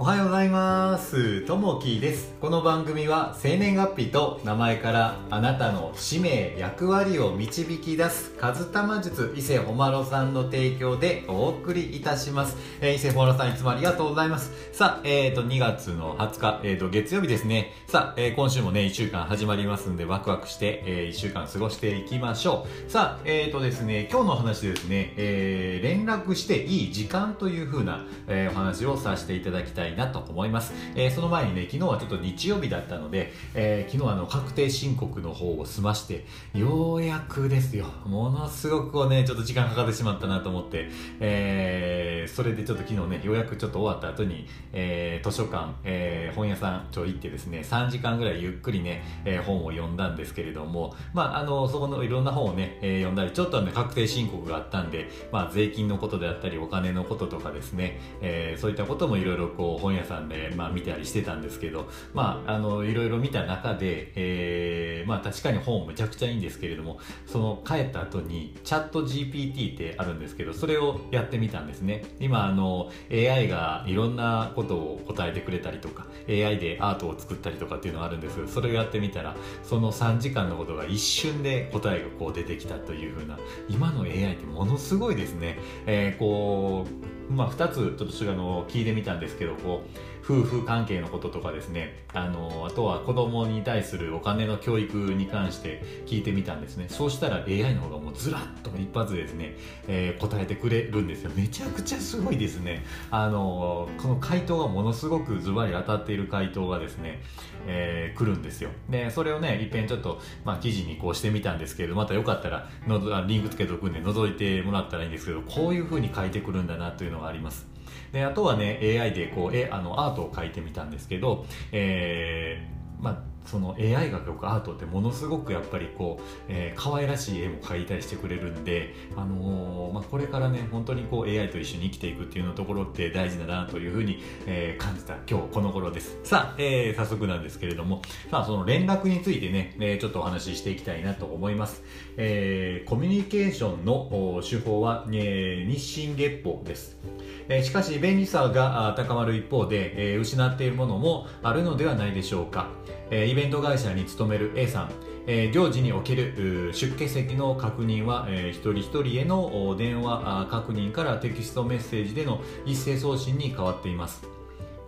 おはようございます。ともきです。この番組は生年月日と名前からあなたの使命、役割を導き出す、カズタマ術伊勢ほまろさんの提供でお送りいたします。えー、伊勢ほまろさんいつもありがとうございます。さあ、えーと、2月の20日、えーと、月曜日ですね。さあ、えー今週もね、1週間始まりますんで、ワクワクして、え1週間過ごしていきましょう。さあ、えーとですね、今日の話ですね、えー連絡していい時間という風な、えーお話をさせていただきたいいなと思います。えーその前にね、昨日はちょっと日曜日だったので、えー昨日はあの確定申告の方を済まして、ようやくですよ、ものすごくこうね、ちょっと時間かかってしまったなと思って、えーそれでちょっと昨日ね、ようやくちょっと終わった後に、えー図書館、えー本屋さんちょ行ってですね、3時間ぐらいゆっくりね、えー本を読んだんですけれども、まあ、あの、そこのいろんな本をね、えー読んだり、ちょっとね、確定申告があったんで、まあ、税金のことであったり、お金のこととかですね、えーそういったこともいろいろこう、本屋さんで、まあ、見たりしてたんですけど、まあ、あの、いろいろ見た中で、えーまあ、確かに本むちゃくちゃいいんですけれども、その帰った後に、チャット GPT ってあるんですけど、それをやってみたんですね。今、あの、AI がいろんなことを答えてくれたりとか、AI でアートを作ったりとかっていうのがあるんですけど、それをやってみたら、その3時間のことが一瞬で答えがこう出てきたというふうな、今の AI ってものすごいですね。えーこう、まあ、2つちょっとあの聞いてみたんですけど、こう、夫婦関係のこととかですね、あの、あとは子供に対するお金の教育に関して聞いてみたんですね。そうしたら AI の方がもうずらっと一発でですね、えー答えてくれるんですよ。めちゃくちゃすごいですね。あの、この回答がものすごくズバリ当たっている回答がですね、えー来るんですよ。で、それをね、いっぺんちょっと、まあ、記事にこうしてみたんですけど、またよかったらの、リンクつけておくんで、覗いてもらったらいいんですけど、こういう風に書いてくるんだなというのがあります。で、あとはね、AI でこう、え、あの、アートを描いてみたんですけど、えーまあ、その AI が描くアートってものすごくやっぱりこう、えー可愛らしい絵も描いたりしてくれるんで、あのーまあ、これからね本当にこう AI と一緒に生きていくっていうのところって大事だなというふうに、えー感じた今日この頃です。さあ、えー早速なんですけれどもさあその連絡についてね、えーちょっとお話ししていきたいなと思います、えーコミュニケーションの手法は、えー日進月歩です。えしかし便利さが高まる一方で、え失っているものもあるのではないでしょうか、えイベント会社に勤める A さん。え行事における出欠席の確認は、えー一人一人への電話確認からテキストメッセージでの一斉送信に変わっています。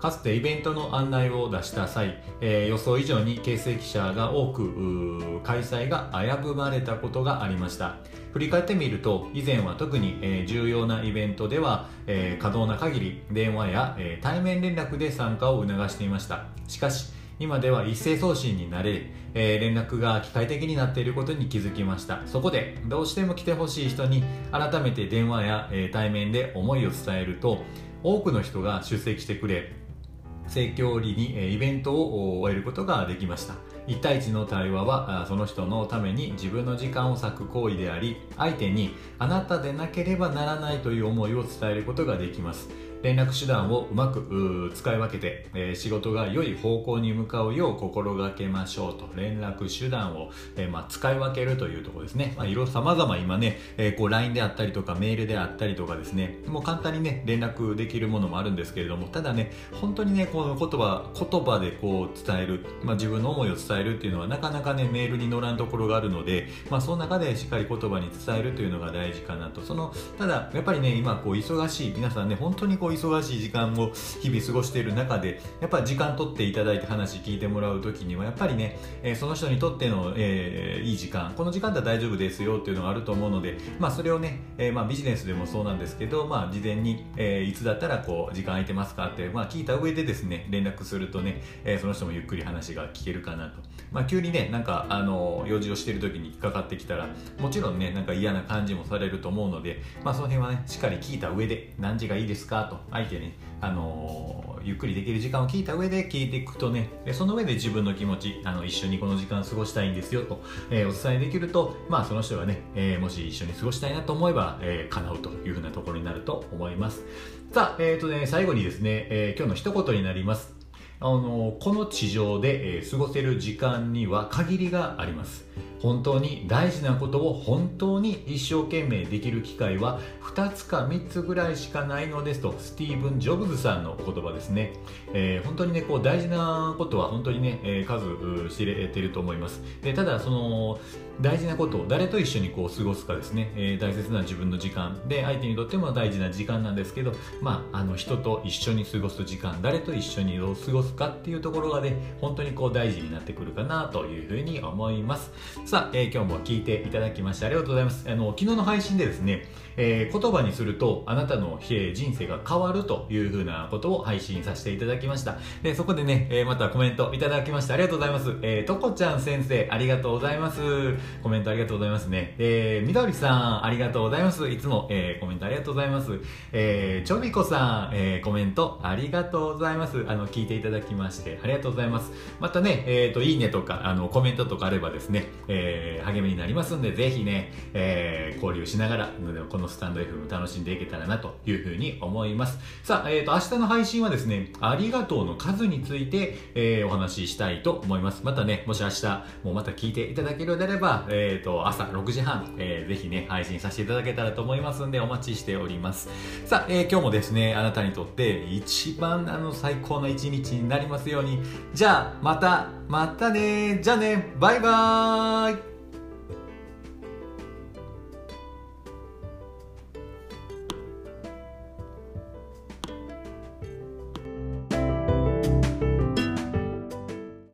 かつてイベントの案内を出した際、えー予想以上に欠席者が多く開催が危ぶまれたことがありました。振り返ってみると以前は特に、えー重要なイベントでは、えー可能な限り電話や、え対面連絡で参加を促していました。しかし今では一斉送信になれ、えー連絡が機械的になっていることに気づきました。そこでどうしても来てほしい人に改めて電話や、えー対面で思いを伝えると多くの人が出席してくれ盛況裏にイベントを終えることができました。1対1の対話はその人のために自分の時間を割く行為であり相手にあなたでなければならないという思いを伝えることができます。連絡手段をうまく使い分けて、えー仕事が良い方向に向かうよう心がけましょうと。連絡手段を、えーまあ、使い分けるというところですね、まあ、いろ様々今ね、えーこう LINE であったりとかメールであったりとかですね。もう簡単にね連絡できるものもあるんですけれども。ただね本当にねこの言葉言葉でこう伝える、まあ、自分の思いを伝えるっていうのはなかなかねメールに乗らんところがあるので、まあ、その中でしっかり言葉に伝えるというのが大事かなと。そのただやっぱりね今こう忙しい皆さんね本当にこう忙しい時間を日々過ごしている中でやっぱり時間取っていただいて話聞いてもらう時にはやっぱりね、えーその人にとっての、えーいい時間この時間だったら大丈夫ですよっていうのがあると思うので、まあ、それをね、えーまあ、ビジネスでもそうなんですけど、まあ、事前に、えーいつだったらこう時間空いてますかって、まあ、聞いた上でですね連絡するとね、えーその人もゆっくり話が聞けるかなと、まあ、急にねなんかあの用事をしている時にかかってきたらもちろんねなんか嫌な感じもされると思うので、まあ、その辺はねしっかり聞いた上で何時がいいですかと。相手に、あのーゆっくりできる時間を聞いた上で聞いていくとねでその上で自分の気持ちあの一緒にこの時間過ごしたいんですよと、えーお伝えできると、まあ、その人がね、えーもし一緒に過ごしたいなと思えば、えー叶うというふうなところになると思います。さあ、えーとね、最後にですね、えー今日の一言になります。あのこの地上で、えー過ごせる時間には限りがあります。本当に大事なことを本当に一生懸命できる機会は2つか3つぐらいしかないのですとスティーブン・ジョブズさんのお言葉ですね、えー、本当にねこう大事なことは本当にね、えー、数知れていると思います。でただその大事なことを誰と一緒にこう過ごすかですね、えー、大切な自分の時間。で相手にとっても大事な時間なんですけど、まあ、あの人と一緒に過ごす時間誰と一緒にどう過ごすかっていうところがね本当にこう大事になってくるかなというふうに思います。さあ、えー、今日も聞いていただきましてありがとうございますあの昨日の配信でですね、えー、言葉にするとあなたの人生が変わるというふうなことを配信させていただきましたでそこでね、えー、またコメントいただきましてありがとうございます、えー、とこちゃん先生ありがとうございますコメントありがとうございますね。えー、みどりさん、ありがとうございます。いつも、えー、コメントありがとうございます。えー、ちょびこさん、えー、コメントありがとうございます。あの、聞いていただきまして、ありがとうございます。またね、えっ、ー、と、いいねとか、あの、コメントとかあればですね、えー、励みになりますんで、ぜひね、えー、交流しながら、このスタンド FM 楽しんでいけたらなというふうに思います。さあ、えっ、ー、と、明日の配信はですね、ありがとうの数について、えー、お話ししたいと思います。またね、もし明日、もうまた聞いていただけるようであれば、えっ、ー、と、朝6時半、えー、ぜひね、配信させていただけたらと思いますんで、お待ちしております。さあ、えー、今日もですね、あなたにとって一番あの最高の一日になりますように。じゃあ、また、またねじゃあね、バイバーイ。